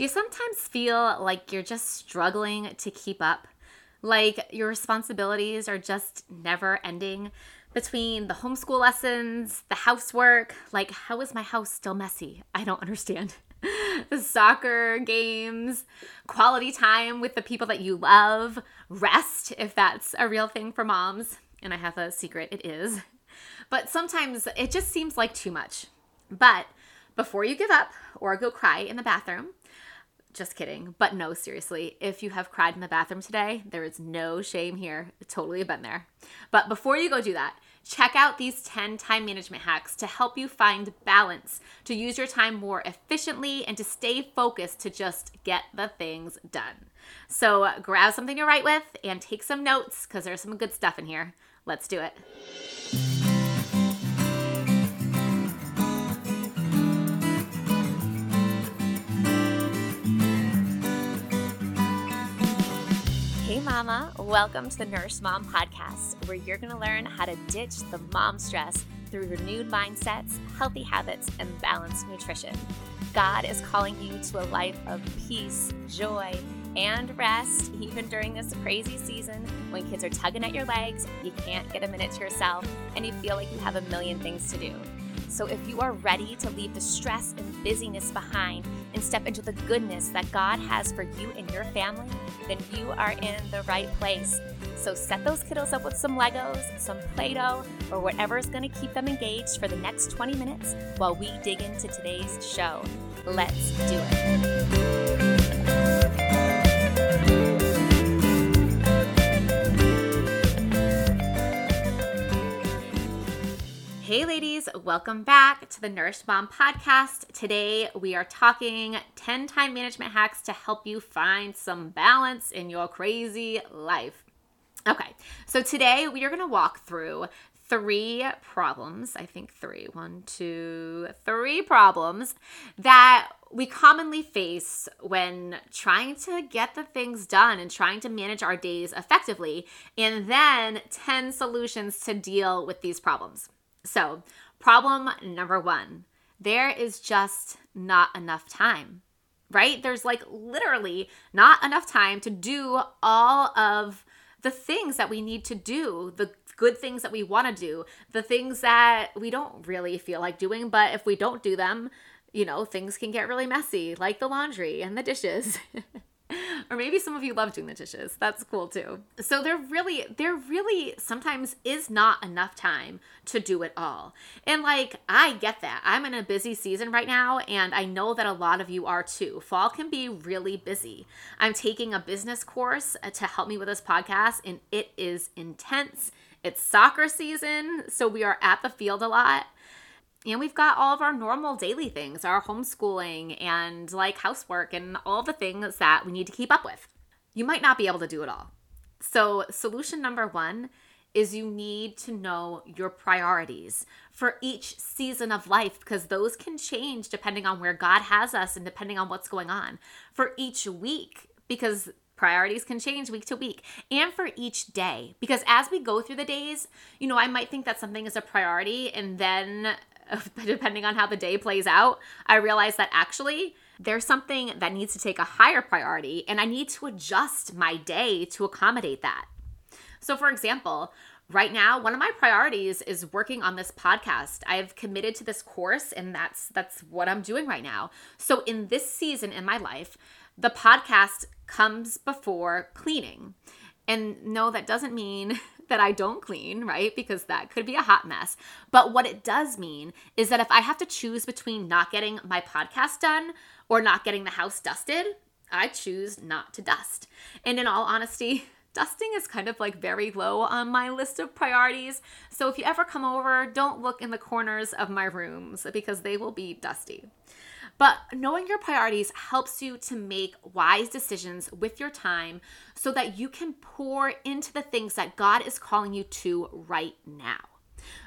Do you sometimes feel like you're just struggling to keep up? Like your responsibilities are just never ending between the homeschool lessons, the housework. Like, how is my house still messy? I don't understand. the soccer games, quality time with the people that you love, rest, if that's a real thing for moms. And I have a secret, it is. But sometimes it just seems like too much. But before you give up or go cry in the bathroom, just kidding. But no, seriously, if you have cried in the bathroom today, there is no shame here. Totally been there. But before you go do that, check out these 10 time management hacks to help you find balance, to use your time more efficiently, and to stay focused to just get the things done. So grab something to write with and take some notes because there's some good stuff in here. Let's do it. Mama. Welcome to the Nourished Mom podcast, where you're going to learn how to ditch the mom stress through renewed mindsets, healthy habits, and balanced nutrition. God is calling you to a life of peace, joy, and rest, even during this crazy season when kids are tugging at your legs, you can't get a minute to yourself, and you feel like you have a million things to do. So, if you are ready to leave the stress and busyness behind and step into the goodness that God has for you and your family, then you are in the right place. So, set those kiddos up with some Legos, some Play Doh, or whatever is going to keep them engaged for the next 20 minutes while we dig into today's show. Let's do it. Hey, ladies, welcome back to the Nourished Mom podcast. Today, we are talking 10 time management hacks to help you find some balance in your crazy life. Okay, so today we are going to walk through three problems. I think three, one, two, three problems that we commonly face when trying to get the things done and trying to manage our days effectively, and then 10 solutions to deal with these problems. So, problem number one there is just not enough time, right? There's like literally not enough time to do all of the things that we need to do, the good things that we want to do, the things that we don't really feel like doing, but if we don't do them, you know, things can get really messy, like the laundry and the dishes. or maybe some of you love doing the dishes. That's cool too. So there really there really sometimes is not enough time to do it all. And like I get that. I'm in a busy season right now and I know that a lot of you are too. Fall can be really busy. I'm taking a business course uh, to help me with this podcast and it is intense. It's soccer season, so we are at the field a lot and we've got all of our normal daily things, our homeschooling and like housework and all the things that we need to keep up with. You might not be able to do it all. So, solution number one is you need to know your priorities for each season of life because those can change depending on where God has us and depending on what's going on. For each week, because priorities can change week to week and for each day because as we go through the days you know i might think that something is a priority and then depending on how the day plays out, I realize that actually there's something that needs to take a higher priority and I need to adjust my day to accommodate that. So, for example, right now one of my priorities is working on this podcast. I've committed to this course and that's that's what i'm doing right now. So in this season in my life the podcast comes before cleaning. And no that doesn't mean that I don't clean, right? Because that could be a hot mess. But what it does mean is that if I have to choose between not getting my podcast done or not getting the house dusted, I choose not to dust. And in all honesty, dusting is kind of like very low on my list of priorities. So if you ever come over, don't look in the corners of my rooms because they will be dusty. But knowing your priorities helps you to make wise decisions with your time so that you can pour into the things that God is calling you to right now.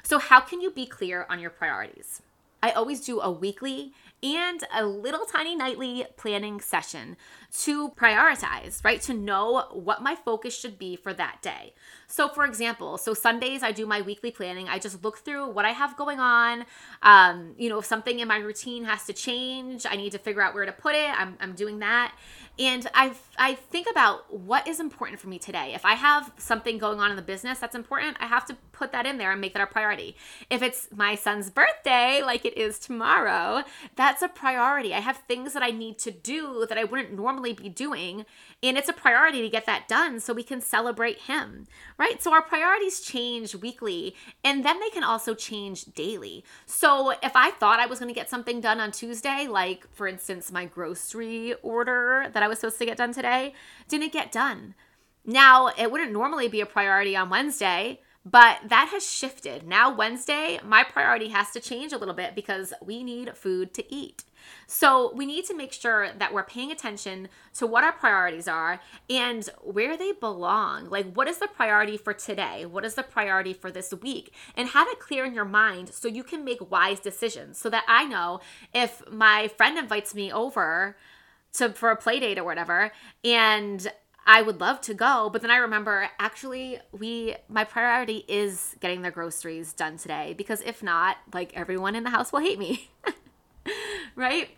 So, how can you be clear on your priorities? I always do a weekly and a little tiny nightly planning session to prioritize, right? To know what my focus should be for that day. So, for example, so Sundays I do my weekly planning. I just look through what I have going on. Um, you know, if something in my routine has to change, I need to figure out where to put it. I'm, I'm doing that. And I I think about what is important for me today. If I have something going on in the business that's important, I have to put that in there and make that a priority. If it's my son's birthday, like it is tomorrow, that's a priority. I have things that I need to do that I wouldn't normally be doing, and it's a priority to get that done so we can celebrate him, right? So our priorities change weekly, and then they can also change daily. So if I thought I was going to get something done on Tuesday, like for instance, my grocery order that I was supposed to get done today didn't get done. Now, it wouldn't normally be a priority on Wednesday, but that has shifted. Now, Wednesday, my priority has to change a little bit because we need food to eat. So, we need to make sure that we're paying attention to what our priorities are and where they belong. Like, what is the priority for today? What is the priority for this week? And have it clear in your mind so you can make wise decisions so that I know if my friend invites me over to for a play date or whatever and I would love to go, but then I remember actually we my priority is getting the groceries done today because if not, like everyone in the house will hate me. right?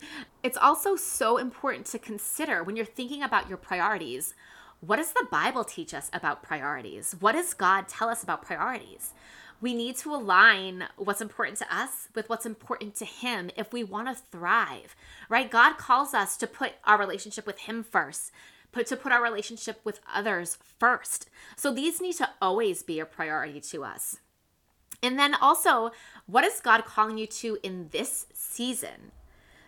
It's also so important to consider when you're thinking about your priorities. What does the Bible teach us about priorities? What does God tell us about priorities? We need to align what's important to us with what's important to Him if we want to thrive, right? God calls us to put our relationship with Him first, put to put our relationship with others first. So these need to always be a priority to us. And then also, what is God calling you to in this season?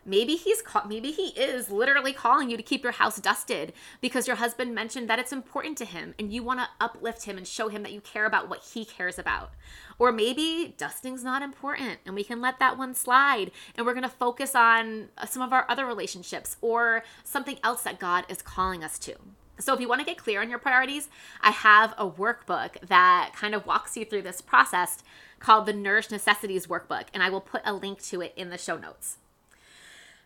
Maybe he's call- maybe he is literally calling you to keep your house dusted because your husband mentioned that it's important to him and you want to uplift him and show him that you care about what he cares about. Or maybe dusting's not important and we can let that one slide and we're going to focus on uh, some of our other relationships or something else that God is calling us to. So, if you want to get clear on your priorities, I have a workbook that kind of walks you through this process called the Nourished Necessities Workbook, and I will put a link to it in the show notes.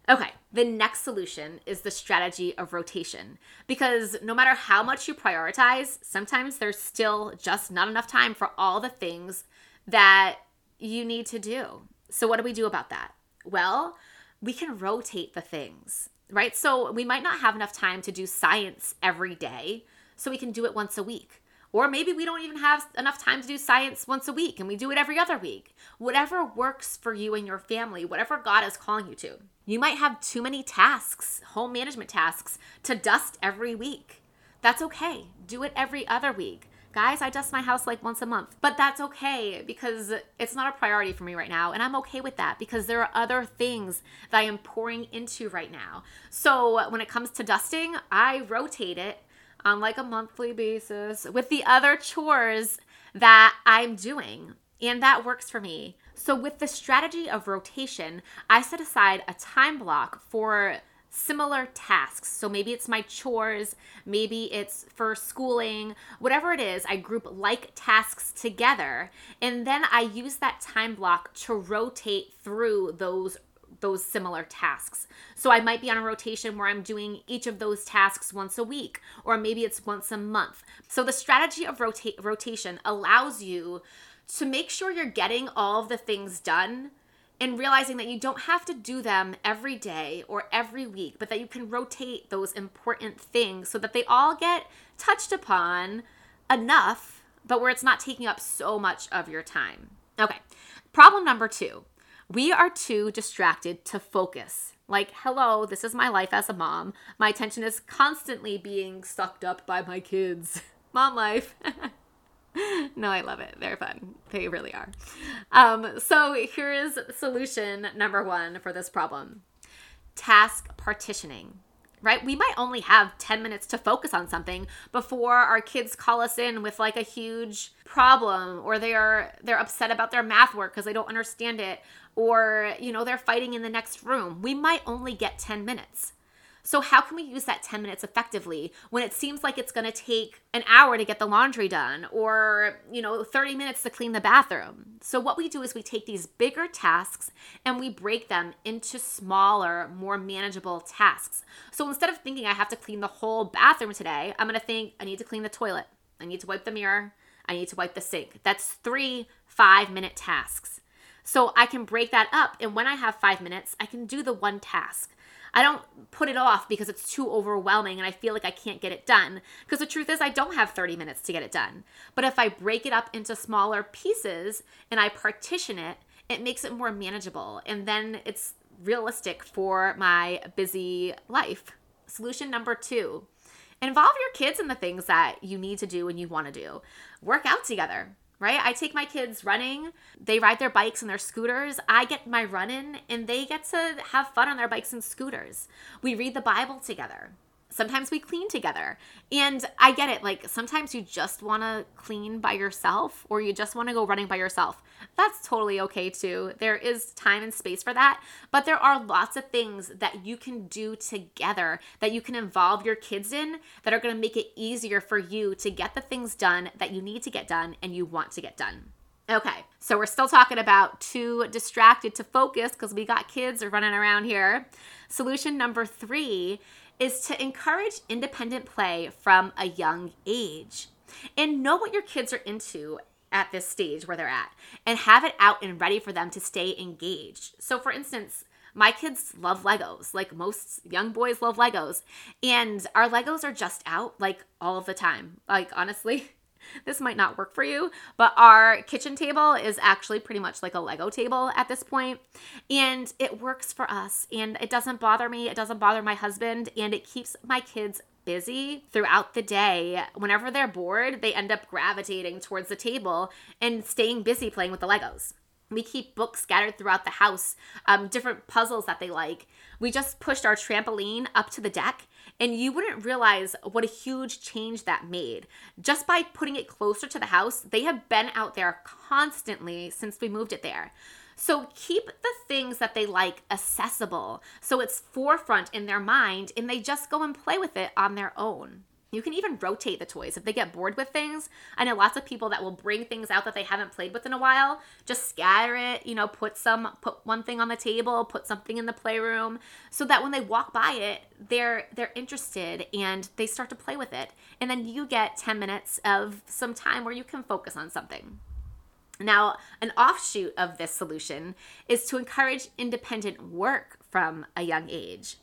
Okay, the next solution is the strategy of rotation. Because no matter how much you prioritize, sometimes there's still just not enough time for all the things that you need to do. So, what do we do about that? Well, we can rotate the things, right? So, we might not have enough time to do science every day, so we can do it once a week. Or maybe we don't even have enough time to do science once a week and we do it every other week. Whatever works for you and your family, whatever God is calling you to. You might have too many tasks, home management tasks, to dust every week. That's okay. Do it every other week. Guys, I dust my house like once a month, but that's okay because it's not a priority for me right now. And I'm okay with that because there are other things that I am pouring into right now. So when it comes to dusting, I rotate it on like a monthly basis with the other chores that I'm doing. And that works for me. So, with the strategy of rotation, I set aside a time block for similar tasks. So maybe it's my chores, maybe it's for schooling, whatever it is, I group like tasks together and then I use that time block to rotate through those those similar tasks. So I might be on a rotation where I'm doing each of those tasks once a week, or maybe it's once a month. So the strategy of rota- rotation allows you to make sure you're getting all of the things done and realizing that you don't have to do them every day or every week, but that you can rotate those important things so that they all get touched upon enough, but where it's not taking up so much of your time. Okay, problem number two we are too distracted to focus. Like, hello, this is my life as a mom. My attention is constantly being sucked up by my kids. Mom life. no, I love it. They're fun. They really are. Um, so here's solution number one for this problem task partitioning right? We might only have 10 minutes to focus on something before our kids call us in with like a huge problem or they are they're upset about their math work because they don't understand it or you know they're fighting in the next room. We might only get 10 minutes. So, how can we use that 10 minutes effectively when it seems like it's going to take an hour to get the laundry done or, you know, 30 minutes to clean the bathroom? So, what we do is we take these bigger tasks and we break them into smaller, more manageable tasks. So, instead of thinking I have to clean the whole bathroom today, I'm going to think I need to clean the toilet, I need to wipe the mirror, I need to wipe the sink. That's three five minute tasks. So, I can break that up. And when I have five minutes, I can do the one task. I don't put it off because it's too overwhelming and I feel like I can't get it done. Because the truth is, I don't have 30 minutes to get it done. But if I break it up into smaller pieces and I partition it, it makes it more manageable. And then it's realistic for my busy life. Solution number two involve your kids in the things that you need to do and you want to do. Work out together right? I take my kids running. They ride their bikes and their scooters. I get my run in and they get to have fun on their bikes and scooters. We read the Bible together sometimes we clean together. And I get it. Like sometimes you just want to clean by yourself or you just want to go running by yourself. That's totally okay too. There is time and space for that. But there are lots of things that you can do together that you can involve your kids in that are going to make it easier for you to get the things done that you need to get done and you want to get done. Okay, so we're still talking about too distracted to focus because we got kids running around here. Solution number three is to encourage independent play from a young age and know what your kids are into at this stage where they're at and have it out and ready for them to stay engaged. So, for instance, my kids love Legos, like most young boys love Legos, and our Legos are just out like all the time. Like, honestly, this might not work for you, but our kitchen table is actually pretty much like a Lego table at this point, and it works for us. And it doesn't bother me, it doesn't bother my husband, and it keeps my kids busy throughout the day. Whenever they're bored, they end up gravitating towards the table and staying busy playing with the Legos. We keep books scattered throughout the house, um, different puzzles that they like. We just pushed our trampoline up to the deck, and you wouldn't realize what a huge change that made. Just by putting it closer to the house, they have been out there constantly since we moved it there. So keep the things that they like accessible so it's forefront in their mind and they just go and play with it on their own. You can even rotate the toys. If they get bored with things, I know lots of people that will bring things out that they haven't played with in a while, just scatter it, you know, put some put one thing on the table, put something in the playroom so that when they walk by it, they're they're interested and they start to play with it. And then you get 10 minutes of some time where you can focus on something. Now, an offshoot of this solution is to encourage independent work from a young age.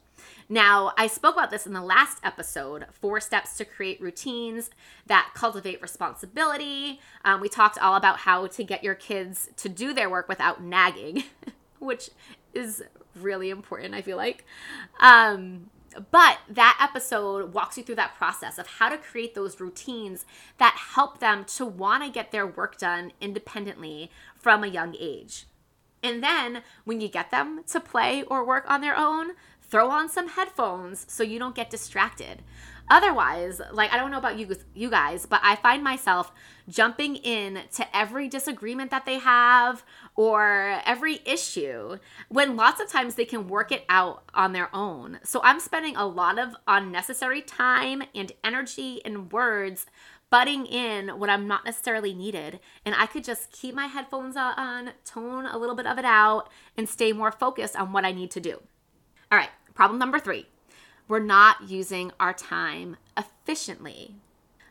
Now, I spoke about this in the last episode four steps to create routines that cultivate responsibility. Um, we talked all about how to get your kids to do their work without nagging, which is really important, I feel like. Um, but that episode walks you through that process of how to create those routines that help them to want to get their work done independently from a young age. And then when you get them to play or work on their own, throw on some headphones so you don't get distracted. Otherwise, like I don't know about you you guys, but I find myself jumping in to every disagreement that they have or every issue when lots of times they can work it out on their own. So I'm spending a lot of unnecessary time and energy and words butting in when I'm not necessarily needed. And I could just keep my headphones on, tone a little bit of it out, and stay more focused on what I need to do. All right, Problem number three we're not using our time efficiently.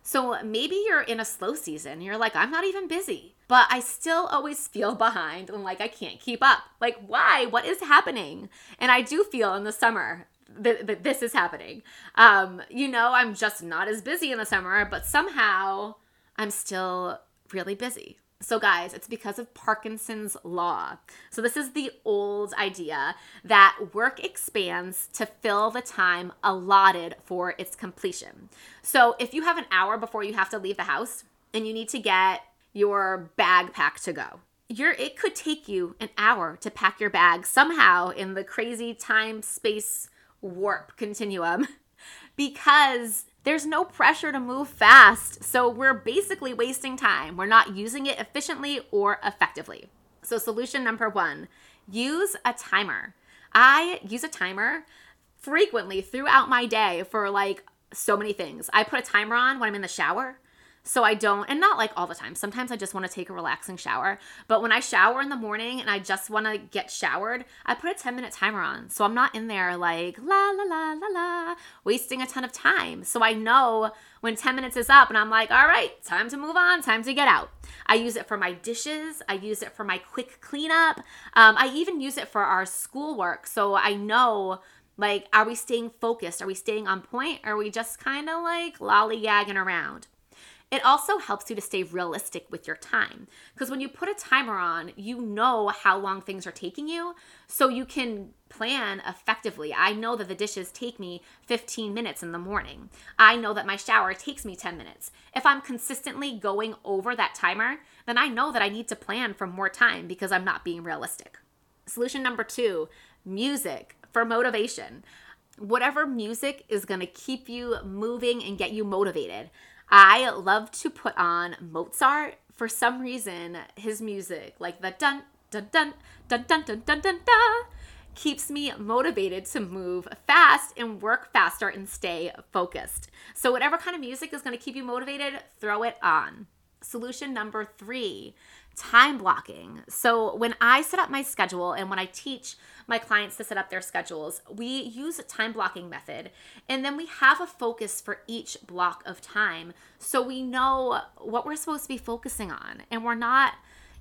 So maybe you're in a slow season. You're like, I'm not even busy, but I still always feel behind and like I can't keep up. Like, why? What is happening? And I do feel in the summer that, this is happening. Um, you know, I'm just not as busy in the summer, but somehow I'm still really busy. So, guys, it's because of Parkinson's law. So, this is the old idea that work expands to fill the time allotted for its completion. So, if you have an hour before you have to leave the house and you need to get your bag packed to go, you're, it could take you an hour to pack your bag somehow in the crazy time space warp continuum because there's no pressure to move fast. So we're basically wasting time. We're not using it efficiently or effectively. So, solution number one use a timer. I use a timer frequently throughout my day for like so many things. I put a timer on when I'm in the shower so I don't, and not like all the time. Sometimes I just want to take a relaxing shower. But when I shower in the morning and I just want to get showered, I put a 10 minute timer on. So I'm not in there like la la la la la, wasting a ton of time. So I know when 10 minutes is up and I'm like, all right, time to move on, time to get out. I use it for my dishes, I use it for my quick cleanup. Um, I even use it for our schoolwork. So I know like, are we staying focused? Are we staying on point? Are we just kind of like lollygagging around? It also helps you to stay realistic with your time because when you put a timer on, you know how long things are taking you, so you can plan effectively. I know that the dishes take me 15 minutes in the morning. I know that my shower takes me 10 minutes. If I'm consistently going over that timer, then I know that I need to plan for more time because I'm not being realistic. Solution number two music for motivation. Whatever music is going to keep you moving and get you motivated. I love to put on Mozart. For some reason, his music, like the dun dun dun dun dun dun dun dun, keeps me motivated to move fast and work faster and stay focused. So, whatever kind of music is going to keep you motivated, throw it on. Solution number three time blocking. So, when I set up my schedule and when I teach my clients to set up their schedules, we use a time blocking method and then we have a focus for each block of time so we know what we're supposed to be focusing on and we're not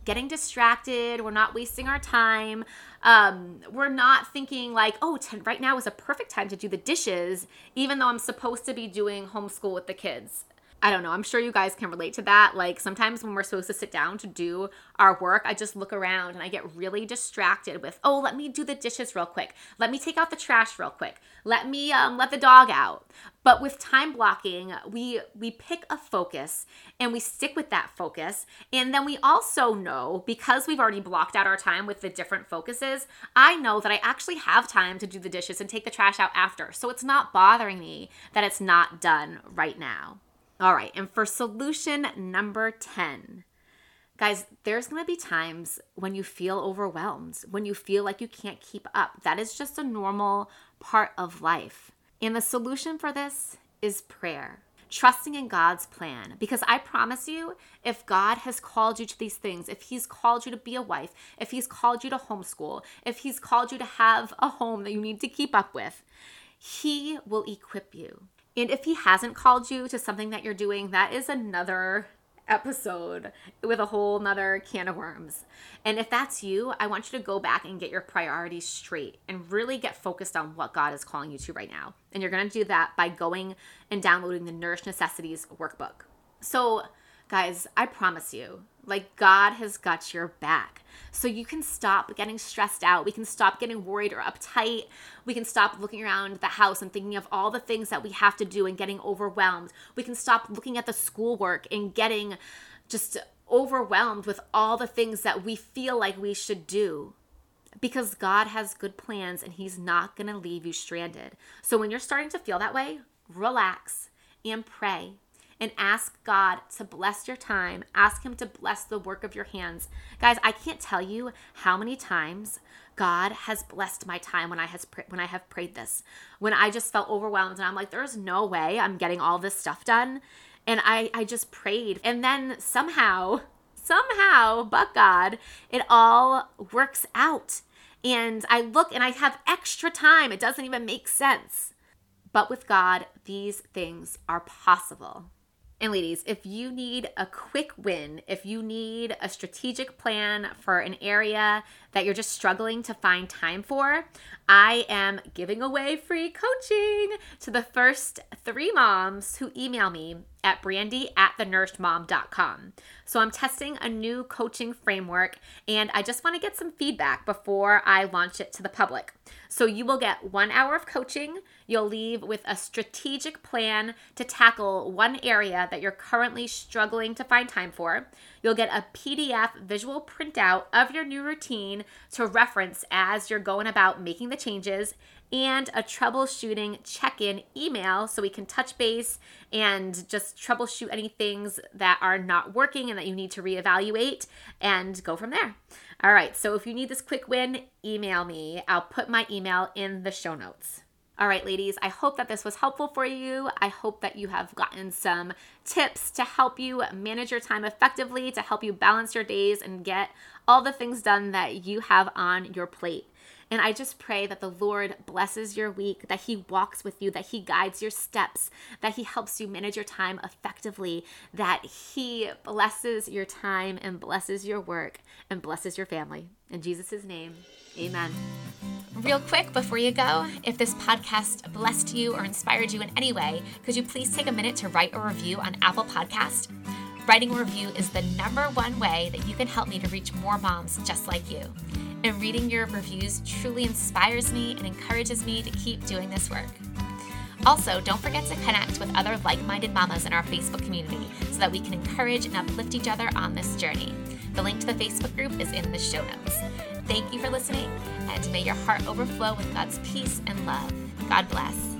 getting distracted. We're not wasting our time. Um, we're not thinking like, oh, right now is a perfect time to do the dishes, even though I'm supposed to be doing homeschool with the kids. I don't know. I'm sure you guys can relate to that. Like sometimes when we're supposed to sit down to do our work, I just look around and I get really distracted with, oh, let me do the dishes real quick. Let me take out the trash real quick. Let me um, let the dog out. But with time blocking, we we pick a focus and we stick with that focus. And then we also know because we've already blocked out our time with the different focuses, I know that I actually have time to do the dishes and take the trash out after. So it's not bothering me that it's not done right now. All right, and for solution number 10, guys, there's gonna be times when you feel overwhelmed, when you feel like you can't keep up. That is just a normal part of life. And the solution for this is prayer. Trusting in God's plan. Because I promise you, if God has called you to these things, if He's called you to be a wife, if He's called you to homeschool, if He's called you to have a home that you need to keep up with, He will equip you. And if he hasn't called you to something that you're doing, that is another episode with a whole nother can of worms. And if that's you, I want you to go back and get your priorities straight and really get focused on what God is calling you to right now. And you're going to do that by going and downloading the Nourished Necessities workbook. So, guys, I promise you, like God has got your back. So you can stop getting stressed out. We can stop getting worried or uptight. We can stop looking around the house and thinking of all the things that we have to do and getting overwhelmed. We can stop looking at the schoolwork and getting just overwhelmed with all the things that we feel like we should do. Because God has good plans and He's not going to leave you stranded. So when you're starting to feel that way, relax and pray and ask God to bless your time. Ask Him to bless the work of your hands. Guys, I can't tell you how many times God has blessed my time when I has when I have prayed this. When I just felt overwhelmed and I'm like, there's no way I'm getting all this stuff done. And I, I just prayed. And then somehow, somehow, but God, it all works out. And I look and I have extra time. It doesn't even make sense. But with God, these things are possible. And ladies, if you need a quick win, if you need a strategic plan for an area that you're just struggling to find time for, I am giving away free coaching to the first three moms who email me at brandy at thenourishedmom.com. So I'm testing a new coaching framework and I just want to get some feedback before I launch it to the public. So you will get one hour of coaching. You'll leave with a strategic plan to tackle one area that you're currently struggling to find time for. You'll get a PDF visual printout of your new routine to reference as you're going about making the changes and a troubleshooting check in email so we can touch base and just troubleshoot any things that are not working and that you need to reevaluate and go from there. All right, so if you need this quick win, email me. I'll put my email in the show notes. All right, ladies, I hope that this was helpful for you. I hope that you have gotten some tips to help you manage your time effectively, to help you balance your days and get all the things done that you have on your plate. And I just pray that the Lord blesses your week, that He walks with you, that He guides your steps, that He helps you manage your time effectively, that He blesses your time and blesses your work and blesses your family. In Jesus' name, amen. Real quick before you go, if this podcast blessed you or inspired you in any way, could you please take a minute to write a review on Apple Podcast? Writing a review is the number one way that you can help me to reach more moms just like you. And reading your reviews truly inspires me and encourages me to keep doing this work. Also, don't forget to connect with other like minded mamas in our Facebook community so that we can encourage and uplift each other on this journey. The link to the Facebook group is in the show notes. Thank you for listening, and may your heart overflow with God's peace and love. God bless.